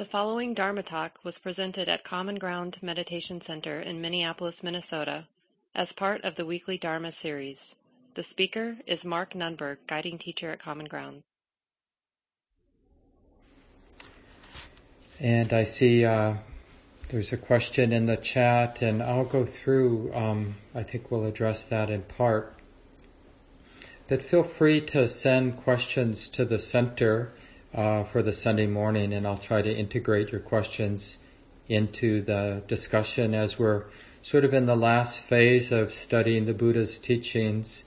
The following Dharma talk was presented at Common Ground Meditation Center in Minneapolis, Minnesota, as part of the weekly Dharma series. The speaker is Mark Nunberg, guiding teacher at Common Ground. And I see uh, there's a question in the chat, and I'll go through. Um, I think we'll address that in part. But feel free to send questions to the center uh, for the Sunday morning, and I'll try to integrate your questions into the discussion as we're sort of in the last phase of studying the Buddha's teachings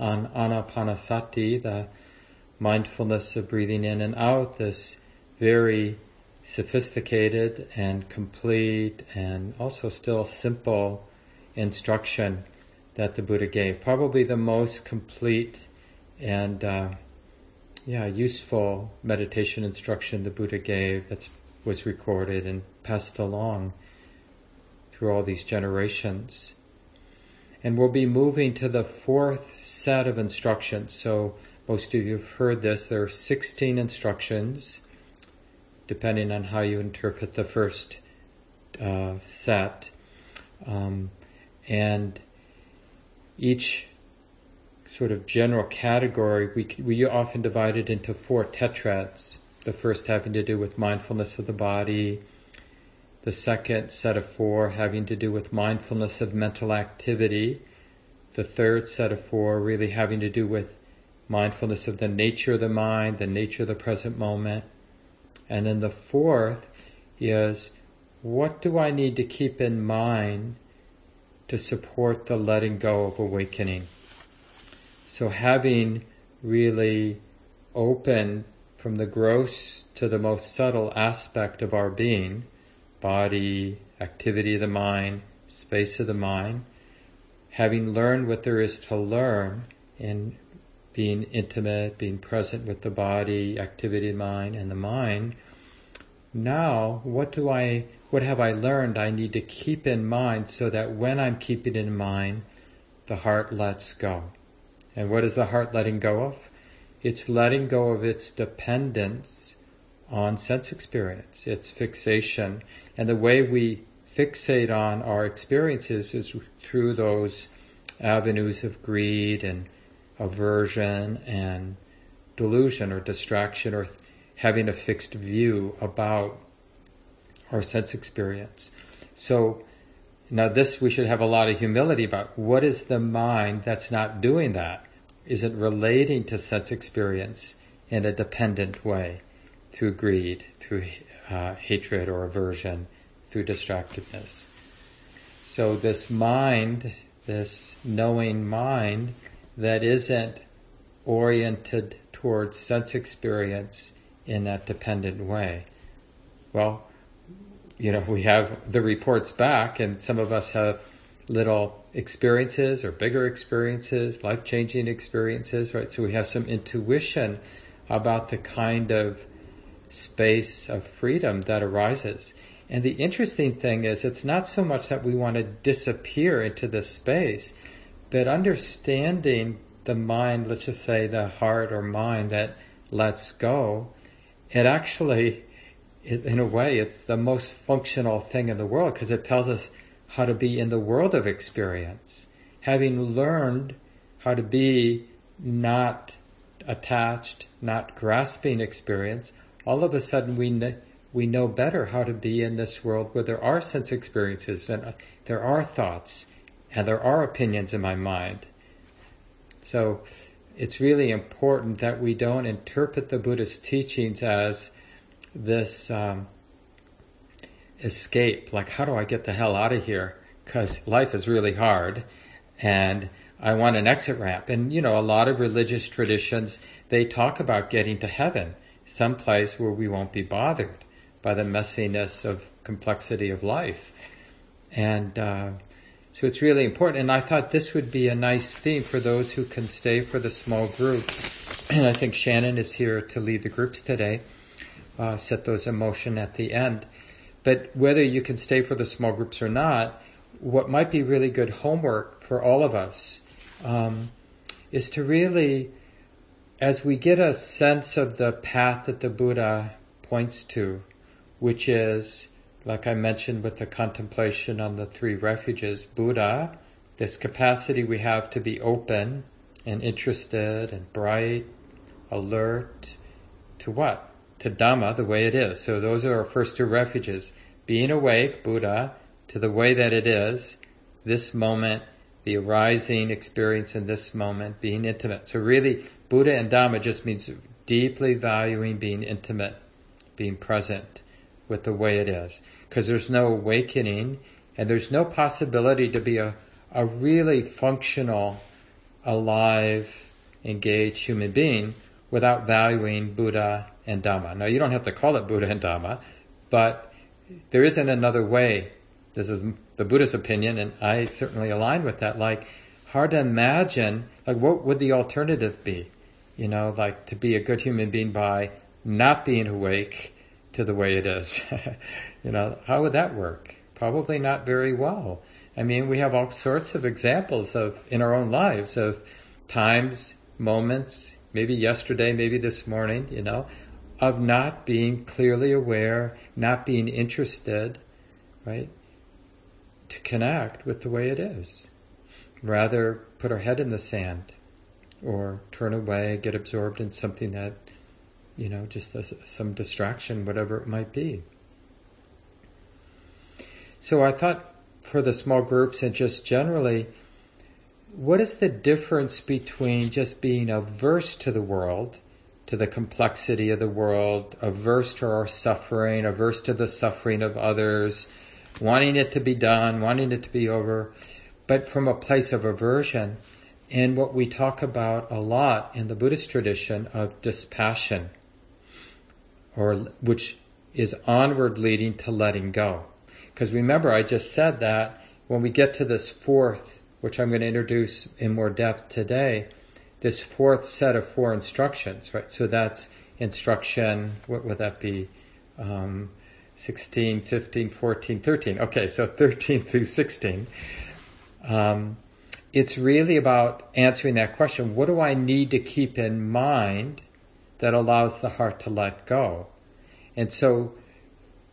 on anapanasati, the mindfulness of breathing in and out, this very sophisticated and complete and also still simple instruction that the Buddha gave. Probably the most complete and uh, yeah, useful meditation instruction the Buddha gave that was recorded and passed along through all these generations. And we'll be moving to the fourth set of instructions. So most of you have heard this. There are 16 instructions, depending on how you interpret the first uh, set. Um, and each sort of general category, we, we often divide it into four tetrads. The first having to do with mindfulness of the body, the second set of four having to do with mindfulness of mental activity, the third set of four really having to do with mindfulness of the nature of the mind, the nature of the present moment, and then the fourth is what do I need to keep in mind to support the letting go of awakening? So having really open from the gross to the most subtle aspect of our being, body, activity of the mind, space of the mind, having learned what there is to learn in being intimate, being present with the body, activity of mind, and the mind, now what do I, what have I learned I need to keep in mind so that when I'm keeping in mind, the heart lets go. And what is the heart letting go of? It's letting go of its dependence on sense experience, its fixation. And the way we fixate on our experiences is through those avenues of greed and aversion and delusion or distraction or having a fixed view about our sense experience. So now this we should have a lot of humility about what is the mind that's not doing that? Isn't relating to sense experience in a dependent way through greed, through uh, hatred or aversion, through distractedness. So this mind, this knowing mind that isn't oriented towards sense experience in that dependent way. Well, you know, we have the reports back and some of us have little experiences or bigger experiences, life changing experiences, right? So we have some intuition about the kind of space of freedom that arises. And the interesting thing is, it's not so much that we want to disappear into this space, but understanding the mind, let's just say the heart or mind that lets go, it actually, in a way, it's the most functional thing in the world because it tells us how to be in the world of experience, having learned how to be not attached, not grasping experience, all of a sudden we know, we know better how to be in this world where there are sense experiences and there are thoughts and there are opinions in my mind. So it's really important that we don't interpret the Buddhist teachings as this um, escape. Like, how do I get the hell out of here? Because life is really hard and I want an exit ramp. And, you know, a lot of religious traditions, they talk about getting to heaven, some place where we won't be bothered by the messiness of complexity of life. And, uh, so it's really important. And I thought this would be a nice theme for those who can stay for the small groups. And I think Shannon is here to lead the groups today, uh, set those in motion at the end. But whether you can stay for the small groups or not, what might be really good homework for all of us um, is to really, as we get a sense of the path that the Buddha points to, which is, like I mentioned with the contemplation on the three refuges, Buddha, this capacity we have to be open and interested and bright, alert to what? To Dhamma, the way it is. So those are our first two refuges. Being awake, Buddha, to the way that it is, this moment, the arising experience in this moment, being intimate. So really, Buddha and Dhamma just means deeply valuing being intimate, being present with the way it is. Because there's no awakening and there's no possibility to be a, a really functional, alive, engaged human being without valuing Buddha and Dhamma. Now, you don't have to call it Buddha and Dhamma, but there isn't another way. This is the Buddha's opinion, and I certainly align with that. Like, hard to imagine, like, what would the alternative be? You know, like to be a good human being by not being awake to the way it is. you know, how would that work? Probably not very well. I mean, we have all sorts of examples of in our own lives of times, moments, maybe yesterday, maybe this morning, you know, of not being clearly aware, not being interested, right? To connect with the way it is. Rather put our head in the sand or turn away, get absorbed in something that, you know, just some distraction, whatever it might be. So I thought for the small groups and just generally, what is the difference between just being averse to the world, to the complexity of the world, averse to our suffering, averse to the suffering of others, wanting it to be done, wanting it to be over, but from a place of aversion, and what we talk about a lot in the Buddhist tradition of dispassion, or which is onward leading to letting go. Because remember, I just said that when we get to this fourth, which I'm going to introduce in more depth today, this fourth set of four instructions, right? So that's instruction, what would that be? Um, 16, 15, 14, 13. Okay, so 13 through 16. Um, it's really about answering that question what do I need to keep in mind that allows the heart to let go? And so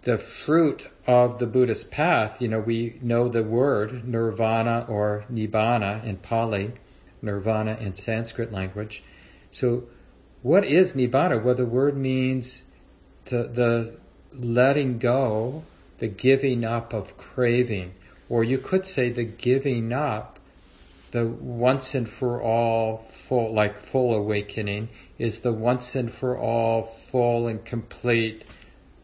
the fruit of the Buddhist path, you know, we know the word nirvana or nibbana in Pali, nirvana in Sanskrit language. So what is nibbana? Well, the word means the, the letting go, the giving up of craving, or you could say the giving up the once and for all full, like full awakening is the once and for all full and complete,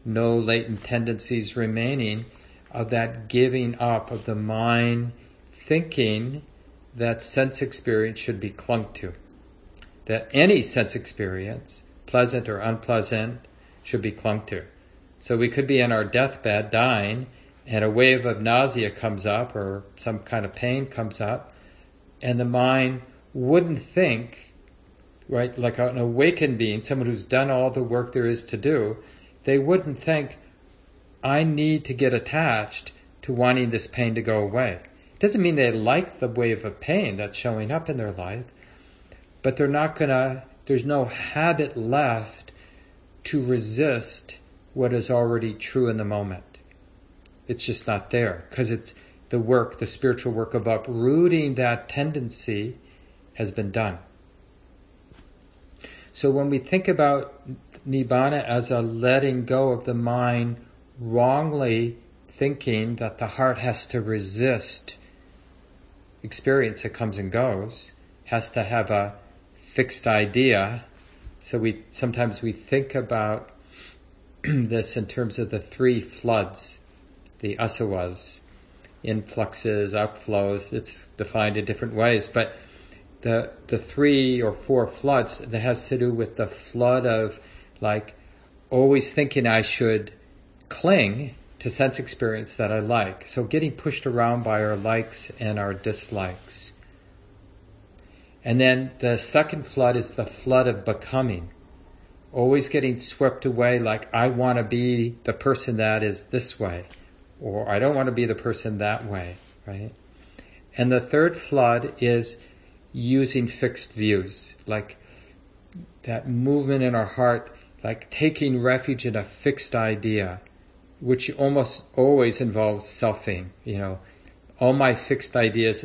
no latent tendencies remaining of that giving up of the mind thinking that sense experience should be clung to. That any sense experience, pleasant or unpleasant, should be clung to. So we could be in our deathbed dying and a wave of nausea comes up or some kind of pain comes up and the mind wouldn't think, right, like an awakened being, someone who's done all the work there is to do, they wouldn't think, I need to get attached to wanting this pain to go away. Doesn't mean they like the wave of pain that's showing up in their life, but they're not gonna, there's no habit left to resist what is already true in the moment. It's just not there because it's the work, the spiritual work of uprooting that tendency has been done. So when we think about Nibbana as a letting go of the mind wrongly thinking that the heart has to resist experience that comes and goes, has to have a fixed idea. So we sometimes we think about this in terms of the three floods, the asavas, influxes, outflows. It's defined in different ways, but the the three or four floods that has to do with the flood of like always thinking I should cling to sense experience that I like. So getting pushed around by our likes and our dislikes. And then the second flood is the flood of becoming. Always getting swept away like I want to be the person that is this way or I don't want to be the person that way, right? And the third flood is using fixed views, like that movement in our heart, like taking refuge in a fixed idea, which almost always involves selfing. You know, all my fixed ideas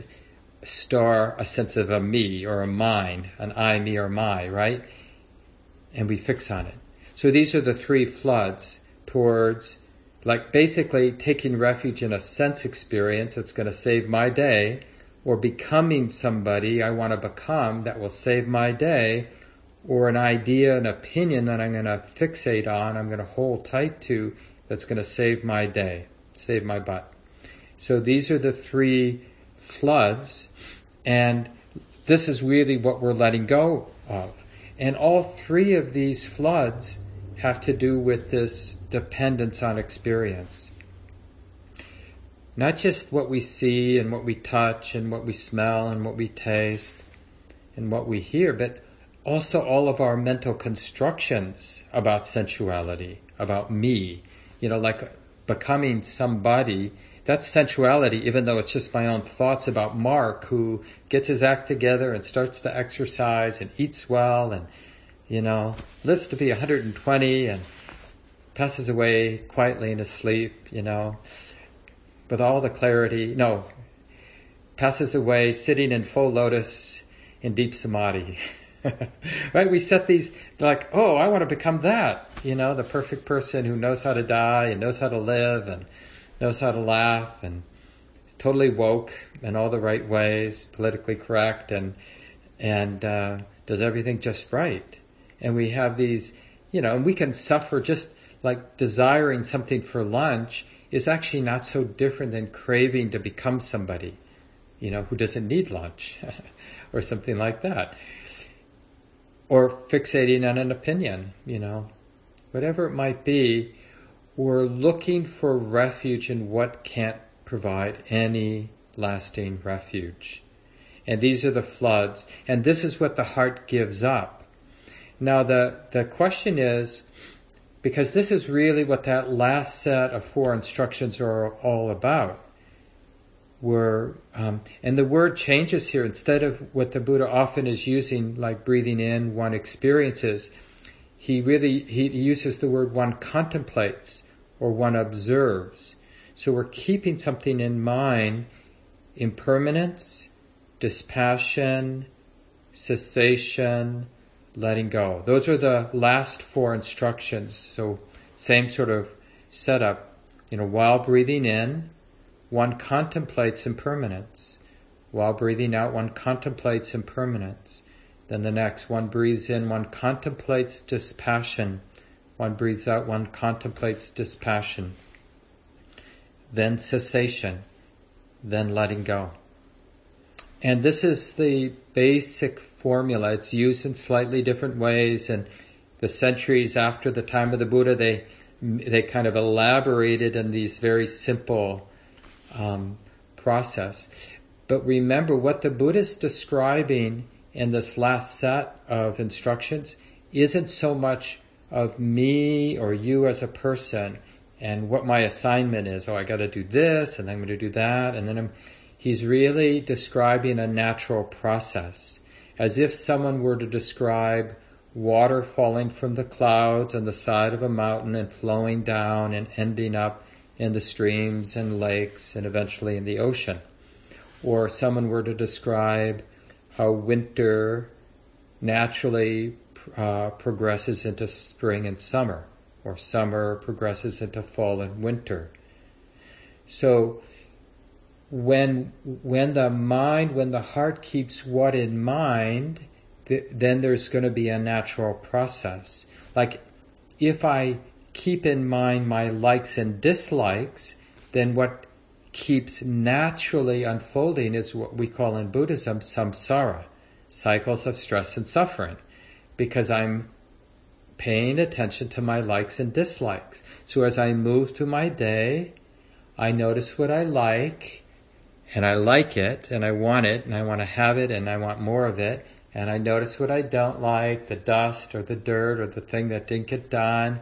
star a sense of a me or a mine, an I, me, or my, right? And we fix on it. So these are the three floods towards, like basically taking refuge in a sense experience that's going to save my day, or becoming somebody I want to become that will save my day, or an idea, an opinion that I'm going to fixate on, I'm going to hold tight to, that's going to save my day, save my butt. So these are the three floods, and this is really what we're letting go of. And all three of these floods have to do with this dependence on experience. Not just what we see and what we touch and what we smell and what we taste and what we hear, but also all of our mental constructions about sensuality, about me, you know, like becoming somebody that's sensuality, even though it's just my own thoughts about Mark, who gets his act together and starts to exercise and eats well and, you know, lives to be 120 and passes away quietly in his sleep, you know, with all the clarity. No, passes away sitting in full lotus in deep samadhi. right? We set these like, oh, I want to become that, you know, the perfect person who knows how to die and knows how to live and knows how to laugh and totally woke in all the right ways, politically correct, and and uh, does everything just right. And we have these, you know, and we can suffer just like desiring something for lunch is actually not so different than craving to become somebody, you know, who doesn't need lunch or something like that. Or fixating on an opinion, you know, whatever it might be, we're looking for refuge in what can't provide any lasting refuge. And these are the floods. And this is what the heart gives up. Now the, the question is, because this is really what that last set of four instructions are all about. Were um, and the word changes here. Instead of what the Buddha often is using, like breathing in, one experiences, he really he uses the word one contemplates or one observes. So we're keeping something in mind impermanence, dispassion, cessation, letting go. Those are the last four instructions. So same sort of setup. You know, while breathing in, one contemplates impermanence. While breathing out, one contemplates impermanence. Then the next, one breathes in, one contemplates dispassion. One breathes out, one contemplates dispassion, then cessation, then letting go. And this is the basic formula. It's used in slightly different ways. And the centuries after the time of the Buddha, they they kind of elaborated in these very simple um, process. But remember, what the Buddha is describing in this last set of instructions isn't so much of me or you as a person and what my assignment is. Oh, I got to do this and then I'm going to do that. And then I'm, he's really describing a natural process as if someone were to describe water falling from the clouds on the side of a mountain and flowing down and ending up in the streams and lakes and eventually in the ocean. Or someone were to describe how winter naturally uh, progresses into spring and summer, or summer progresses into fall and winter. So when when the mind, when the heart keeps what in mind, th- then there's going to be a natural process. Like if I keep in mind my likes and dislikes, then what keeps naturally unfolding is what we call in Buddhism samsara, cycles of stress and suffering because I'm paying attention to my likes and dislikes. So as I move through my day, I notice what I like and I like it and I want it and I want to have it and I want more of it. And I notice what I don't like, the dust or the dirt or the thing that didn't get done.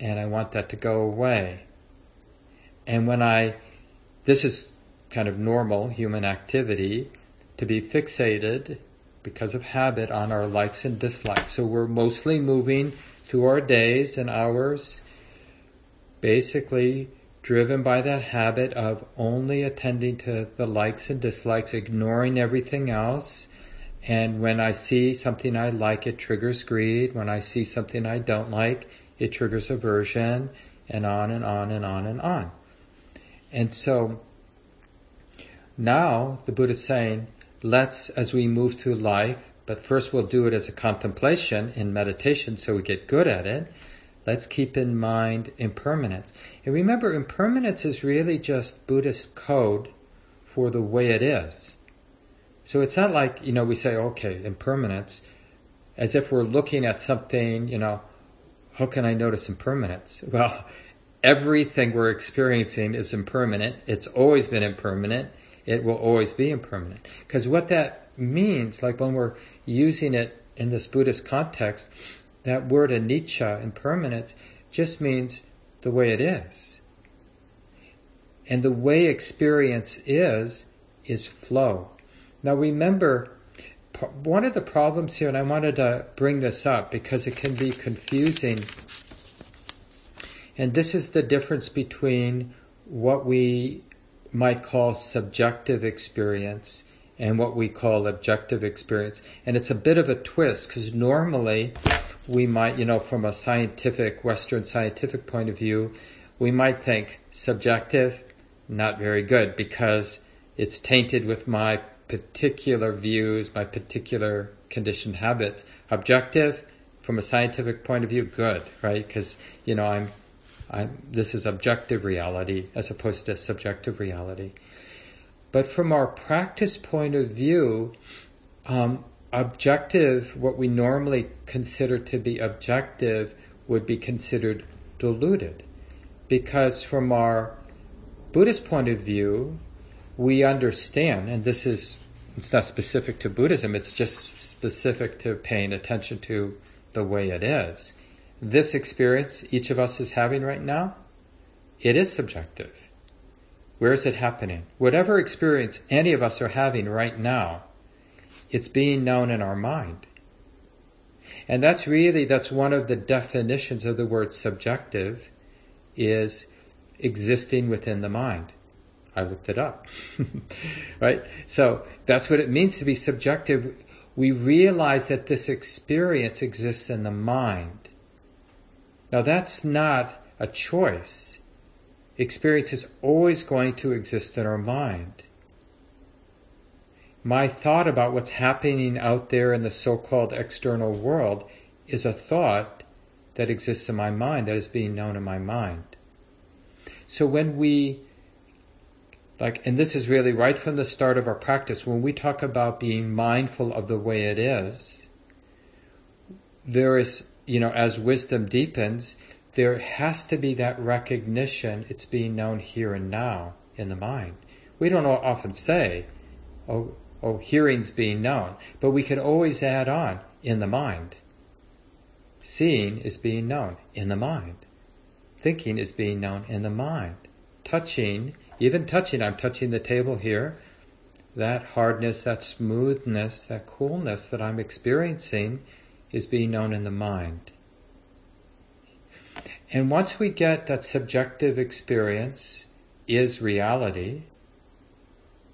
And I want that to go away. And when I, this is kind of normal human activity to be fixated because of habit on our likes and dislikes. So we're mostly moving through our days and hours basically driven by that habit of only attending to the likes and dislikes, ignoring everything else. And when I see something I like, it triggers greed. When I see something I don't like, it triggers aversion, and on and on and on and on. And so now the Buddha is saying, let's, as we move through life, but first we'll do it as a contemplation in meditation so we get good at it. Let's keep in mind impermanence. And remember, impermanence is really just Buddhist code for the way it is. So it's not like, you know, we say, okay, impermanence, as if we're looking at something, you know, how can I notice impermanence? Well, everything we're experiencing is impermanent. It's always been impermanent. It will always be impermanent. Because what that means, like when we're using it in this Buddhist context, that word anicca, impermanence, just means the way it is. And the way experience is, is flow. Now remember, one of the problems here, and I wanted to bring this up because it can be confusing, and this is the difference between what we might call subjective experience and what we call objective experience. And it's a bit of a twist because normally we might, you know, from a scientific, Western scientific point of view, we might think subjective, not very good because it's tainted with my particular views, my particular conditioned habits. Objective, from a scientific point of view, good, right? Because, you know, I'm, I'm, this is objective reality as opposed to subjective reality. But from our practice point of view, um, objective, what we normally consider to be objective, would be considered diluted. Because from our Buddhist point of view, we understand, and this is, it's not specific to Buddhism, it's just specific to paying attention to the way it is. This experience each of us is having right now, it is subjective. Where is it happening? Whatever experience any of us are having right now, it's being known in our mind. And that's really, that's one of the definitions of the word subjective is existing within the mind. I looked it up. right? So that's what it means to be subjective. We realize that this experience exists in the mind. Now that's not a choice. Experience is always going to exist in our mind my thought about what's happening out there in the so-called external world is a thought that exists in my mind, that is being known in my mind. So when we, like, and this is really right from the start of our practice, when we talk about being mindful of the way it is, there is, you know, as wisdom deepens, there has to be that recognition it's being known here and now in the mind. We don't often say, oh, oh, hearing's being known. But we could always add on in the mind. Seeing is being known in the mind. Thinking is being known in the mind. Touching, even touching, I'm touching the table here. That hardness, that smoothness, that coolness that I'm experiencing is being known in the mind. And once we get that subjective experience is reality,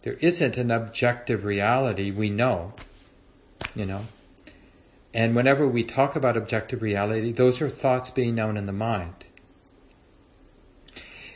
there isn't an objective reality we know, you know. And whenever we talk about objective reality, those are thoughts being known in the mind.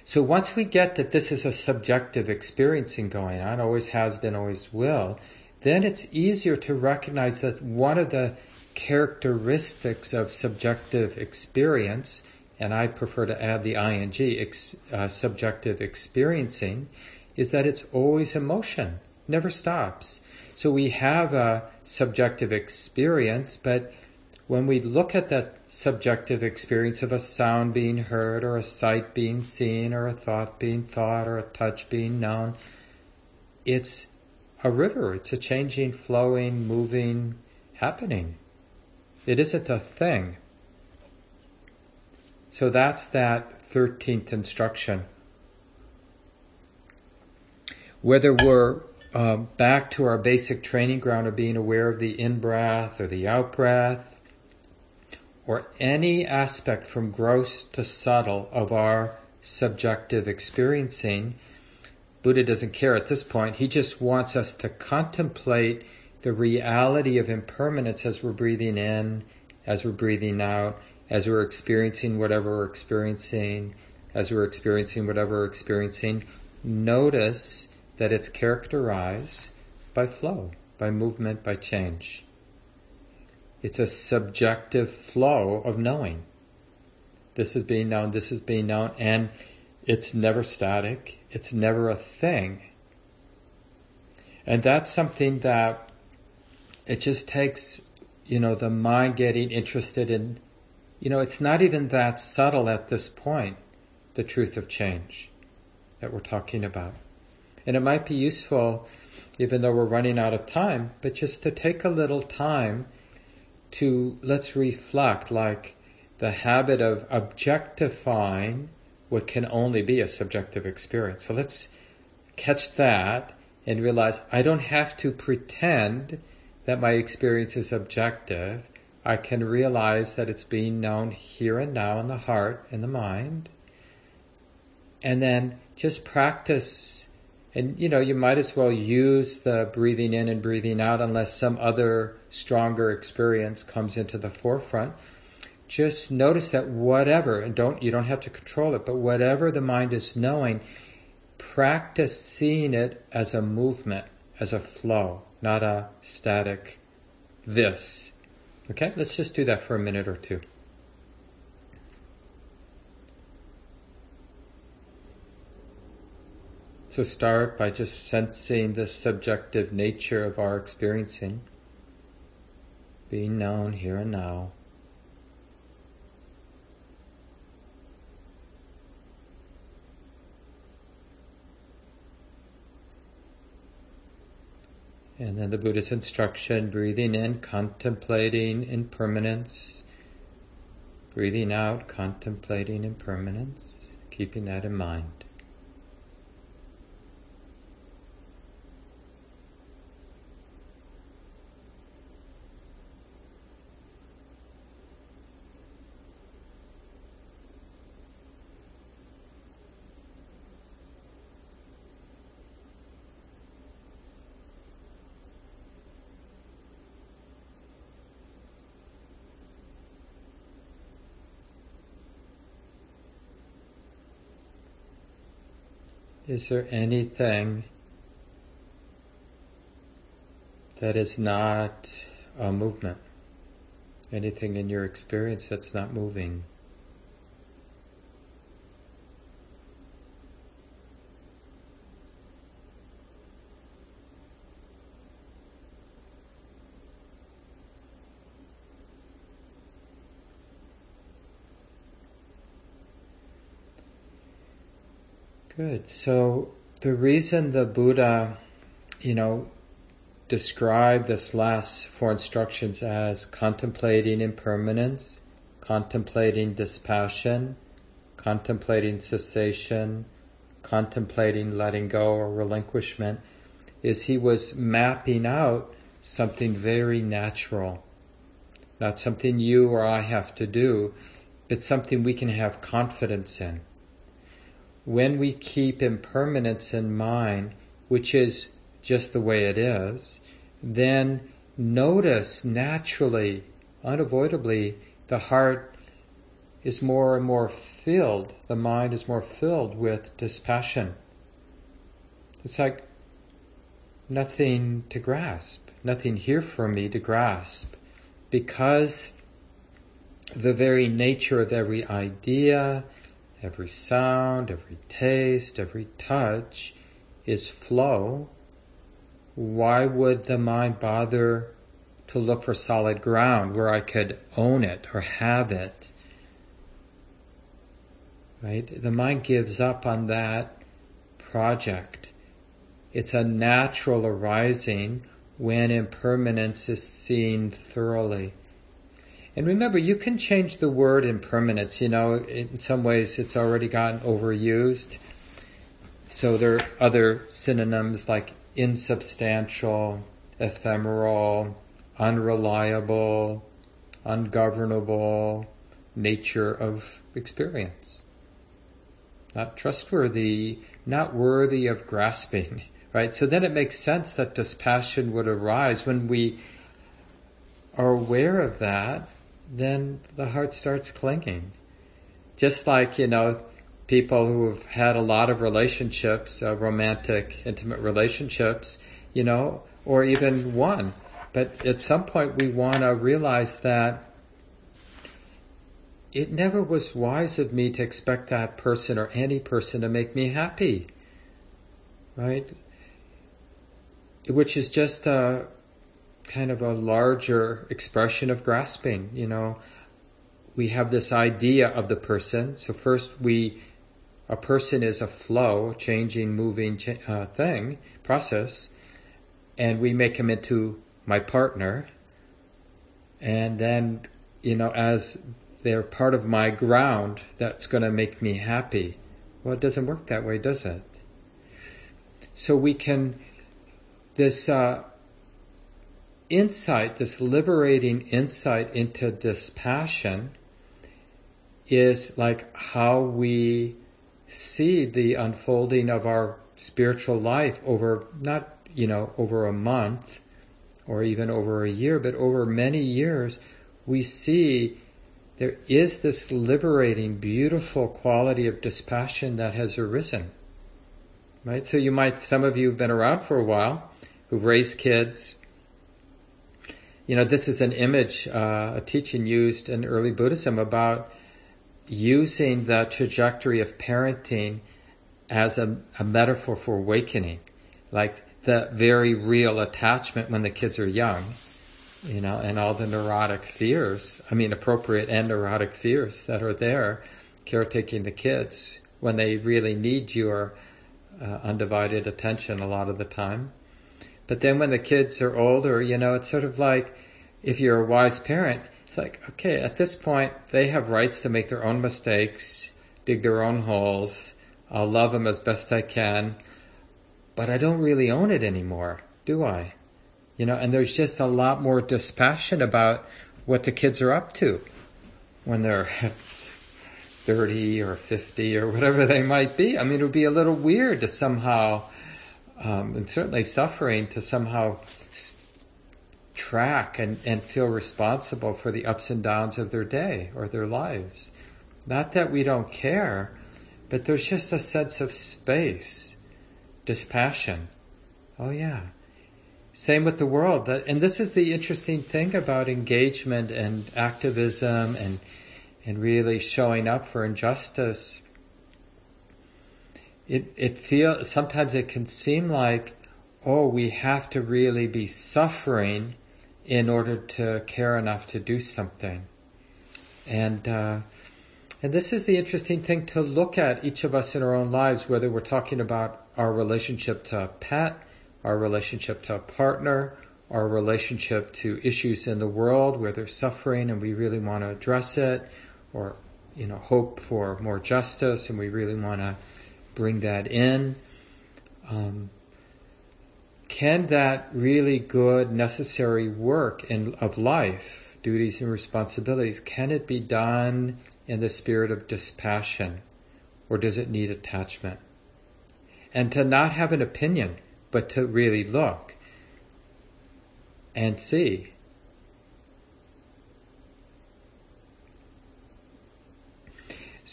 So once we get that this is a subjective experiencing going on, always has been, always will, then it's easier to recognize that one of the characteristics of subjective experience, and I prefer to add the ing, ex, uh, subjective experiencing, is that it's always emotion, never stops. So we have a subjective experience, but when we look at that subjective experience of a sound being heard, or a sight being seen, or a thought being thought, or a touch being known, it's a river. It's a changing, flowing, moving, happening. It isn't a thing. So that's that 13th instruction whether we're uh, back to our basic training ground of being aware of the in breath or the out breath, or any aspect from gross to subtle of our subjective experiencing, Buddha doesn't care at this point. He just wants us to contemplate the reality of impermanence as we're breathing in, as we're breathing out, as we're experiencing whatever we're experiencing, as we're experiencing whatever we're experiencing. Notice that it's characterized by flow, by movement, by change. It's a subjective flow of knowing. This is being known, this is being known, and it's never static, it's never a thing. And that's something that it just takes, you know, the mind getting interested in, you know, it's not even that subtle at this point, the truth of change that we're talking about. And it might be useful, even though we're running out of time, but just to take a little time to let's reflect like the habit of objectifying what can only be a subjective experience. So let's catch that and realize I don't have to pretend that my experience is objective. I can realize that it's being known here and now in the heart and the mind. And then just practice. And you know, you might as well use the breathing in and breathing out unless some other stronger experience comes into the forefront. Just notice that whatever, and don't, you don't have to control it, but whatever the mind is knowing, practice seeing it as a movement, as a flow not a static this. Okay, let's just do that for a minute or two. So start by just sensing the subjective nature of our experiencing, being known here and now. And then the Buddha's instruction breathing in, contemplating impermanence. Breathing out, contemplating impermanence. Keeping that in mind. Is there anything that is not a movement? Anything in your experience that's not moving? Good. So the reason the Buddha, you know, described this last four instructions as contemplating impermanence, contemplating dispassion, contemplating cessation, contemplating letting go or relinquishment, is he was mapping out something very natural. Not something you or I have to do, but something we can have confidence in when we keep impermanence in mind, which is just the way it is, then notice naturally, unavoidably, the heart is more and more filled, the mind is more filled with dispassion. It's like nothing to grasp, nothing here for me to grasp, because the very nature of every idea, Every sound, every taste, every touch is flow. Why would the mind bother to look for solid ground where I could own it or have it? Right? The mind gives up on that project. It's a natural arising when impermanence is seen thoroughly. And remember, you can change the word impermanence. You know, in some ways it's already gotten overused. So there are other synonyms like insubstantial, ephemeral, unreliable, ungovernable nature of experience. not trustworthy, not worthy of grasping, right? So then it makes sense that dispassion would arise when we are aware of that, then the heart starts clinging. Just like, you know, people who have had a lot of relationships, uh, romantic, intimate relationships, you know, or even one. But at some point we want to realize that it never was wise of me to expect that person or any person to make me happy. Right? Which is just a kind of a larger expression of grasping, you know. We have this idea of the person. So first we, a person is a flow, changing, moving uh, thing, process, and we make him into my partner. And then, you know, as they're part of my ground that's going to make me happy. Well, it doesn't work that way, does it? So we can, this uh, insight, this liberating insight into dispassion is like how we see the unfolding of our spiritual life over not, you know, over a month or even over a year, but over many years, we see there is this liberating, beautiful quality of dispassion that has arisen. Right? So you might, some of you have been around for a while, who've raised kids. You know, this is an image, uh, a teaching used in early Buddhism about using the trajectory of parenting as a, a metaphor for awakening. Like the very real attachment when the kids are young you know, and all the neurotic fears, I mean, appropriate and neurotic fears that are there, caretaking the kids when they really need your uh, undivided attention a lot of the time. But then when the kids are older, you know, it's sort of like if you're a wise parent, it's like, okay, at this point, they have rights to make their own mistakes, dig their own holes. I'll love them as best I can, but I don't really own it anymore, do I? You know, and there's just a lot more dispassion about what the kids are up to when they're 30 or 50 or whatever they might be. I mean, it would be a little weird to somehow, um, and certainly suffering to somehow track and, and feel responsible for the ups and downs of their day or their lives. Not that we don't care, but there's just a sense of space, dispassion. Oh yeah, same with the world. And this is the interesting thing about engagement and activism and, and really showing up for injustice. It, it feels, sometimes it can seem like, oh, we have to really be suffering in order to care enough to do something. And, uh, and this is the interesting thing to look at each of us in our own lives, whether we're talking about our relationship to a pet, our relationship to a partner, our relationship to issues in the world where there's suffering and we really want to address it, or you know, hope for more justice and we really want to bring that in. Um, can that really good, necessary work in, of life, duties and responsibilities, can it be done in the spirit of dispassion, or does it need attachment? And to not have an opinion but to really look and see.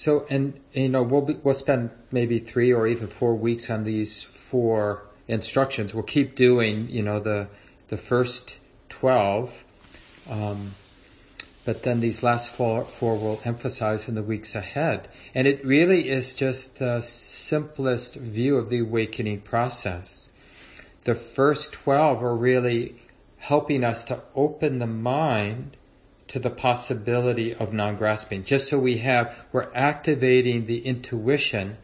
So, and you know, we'll be, we'll spend maybe three or even four weeks on these four instructions. We'll keep doing, you know, the the first twelve, um, but then these last four, four will emphasize in the weeks ahead. And it really is just the simplest view of the awakening process the first 12 are really helping us to open the mind to the possibility of non-grasping. Just so we have, we're activating the intuition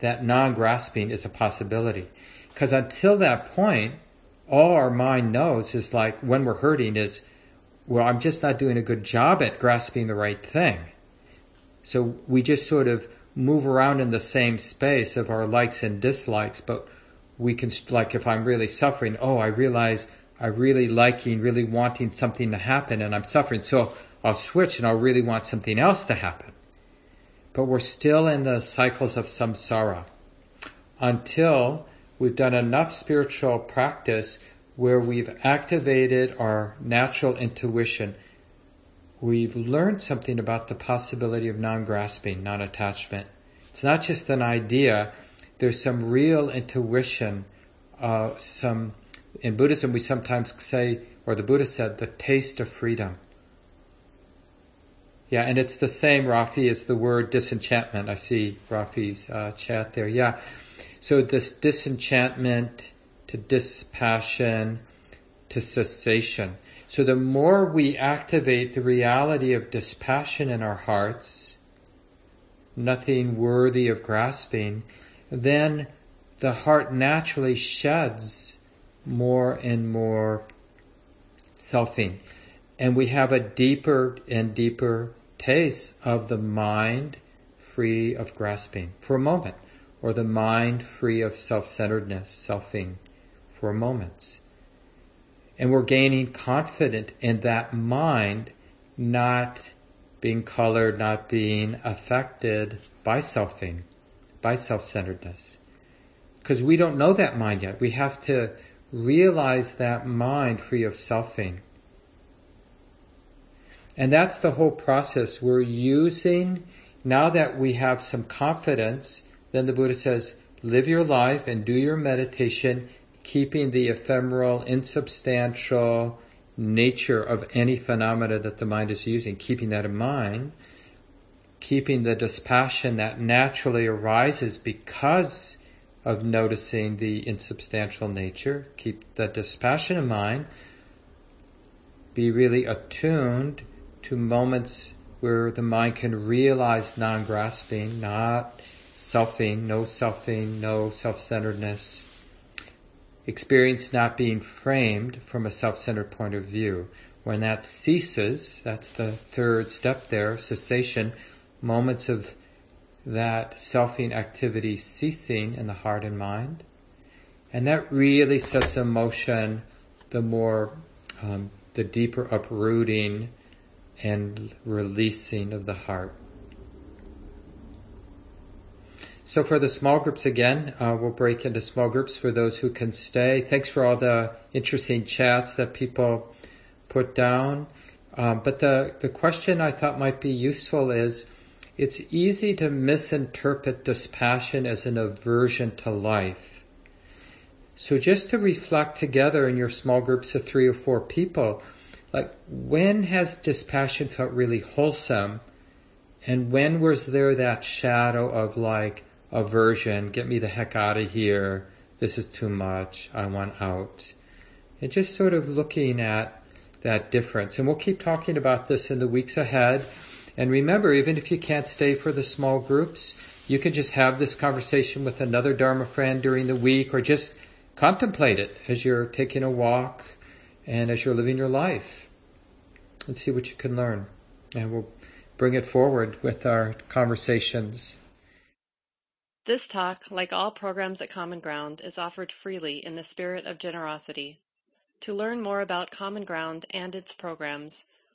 that non-grasping is a possibility. Because until that point, all our mind knows is like when we're hurting is, well, I'm just not doing a good job at grasping the right thing. So we just sort of move around in the same space of our likes and dislikes, but we can, like if I'm really suffering, oh, I realize I really liking, really wanting something to happen and I'm suffering. So I'll switch and I'll really want something else to happen. but we're still in the cycles of samsara until we've done enough spiritual practice where we've activated our natural intuition. We've learned something about the possibility of non-grasping, non-attachment. It's not just an idea. There's some real intuition, uh, some, in Buddhism we sometimes say, or the Buddha said, the taste of freedom. Yeah, and it's the same, Rafi, as the word disenchantment. I see Rafi's uh, chat there. Yeah. So this disenchantment to dispassion to cessation. So the more we activate the reality of dispassion in our hearts, nothing worthy of grasping, then the heart naturally sheds more and more selfing and we have a deeper and deeper taste of the mind free of grasping for a moment, or the mind free of self-centeredness, selfing for moments. And we're gaining confidence in that mind not being colored, not being affected by selfing, by self-centeredness. Because we don't know that mind yet. We have to realize that mind free of selfing. And that's the whole process. We're using, now that we have some confidence, then the Buddha says, live your life and do your meditation, keeping the ephemeral, insubstantial nature of any phenomena that the mind is using, keeping that in mind, keeping the dispassion that naturally arises because of noticing the insubstantial nature, keep the dispassion in mind, be really attuned to moments where the mind can realize non-grasping, not selfing, no selfing, no self-centeredness, experience not being framed from a self-centered point of view. When that ceases, that's the third step there, cessation, moments of that selfing activity ceasing in the heart and mind. And that really sets in motion the more, um, the deeper uprooting and releasing of the heart. So for the small groups again, uh, we'll break into small groups for those who can stay. Thanks for all the interesting chats that people put down. Um, but the, the question I thought might be useful is, it's easy to misinterpret dispassion as an aversion to life. So just to reflect together in your small groups of three or four people, like when has dispassion felt really wholesome? And when was there that shadow of like aversion get me the heck out of here. This is too much. I want out. And just sort of looking at that difference. And we'll keep talking about this in the weeks ahead and remember even if you can't stay for the small groups you can just have this conversation with another dharma friend during the week or just contemplate it as you're taking a walk and as you're living your life and see what you can learn. And we'll bring it forward with our conversations. This talk, like all programs at Common Ground, is offered freely in the spirit of generosity. To learn more about Common Ground and its programs,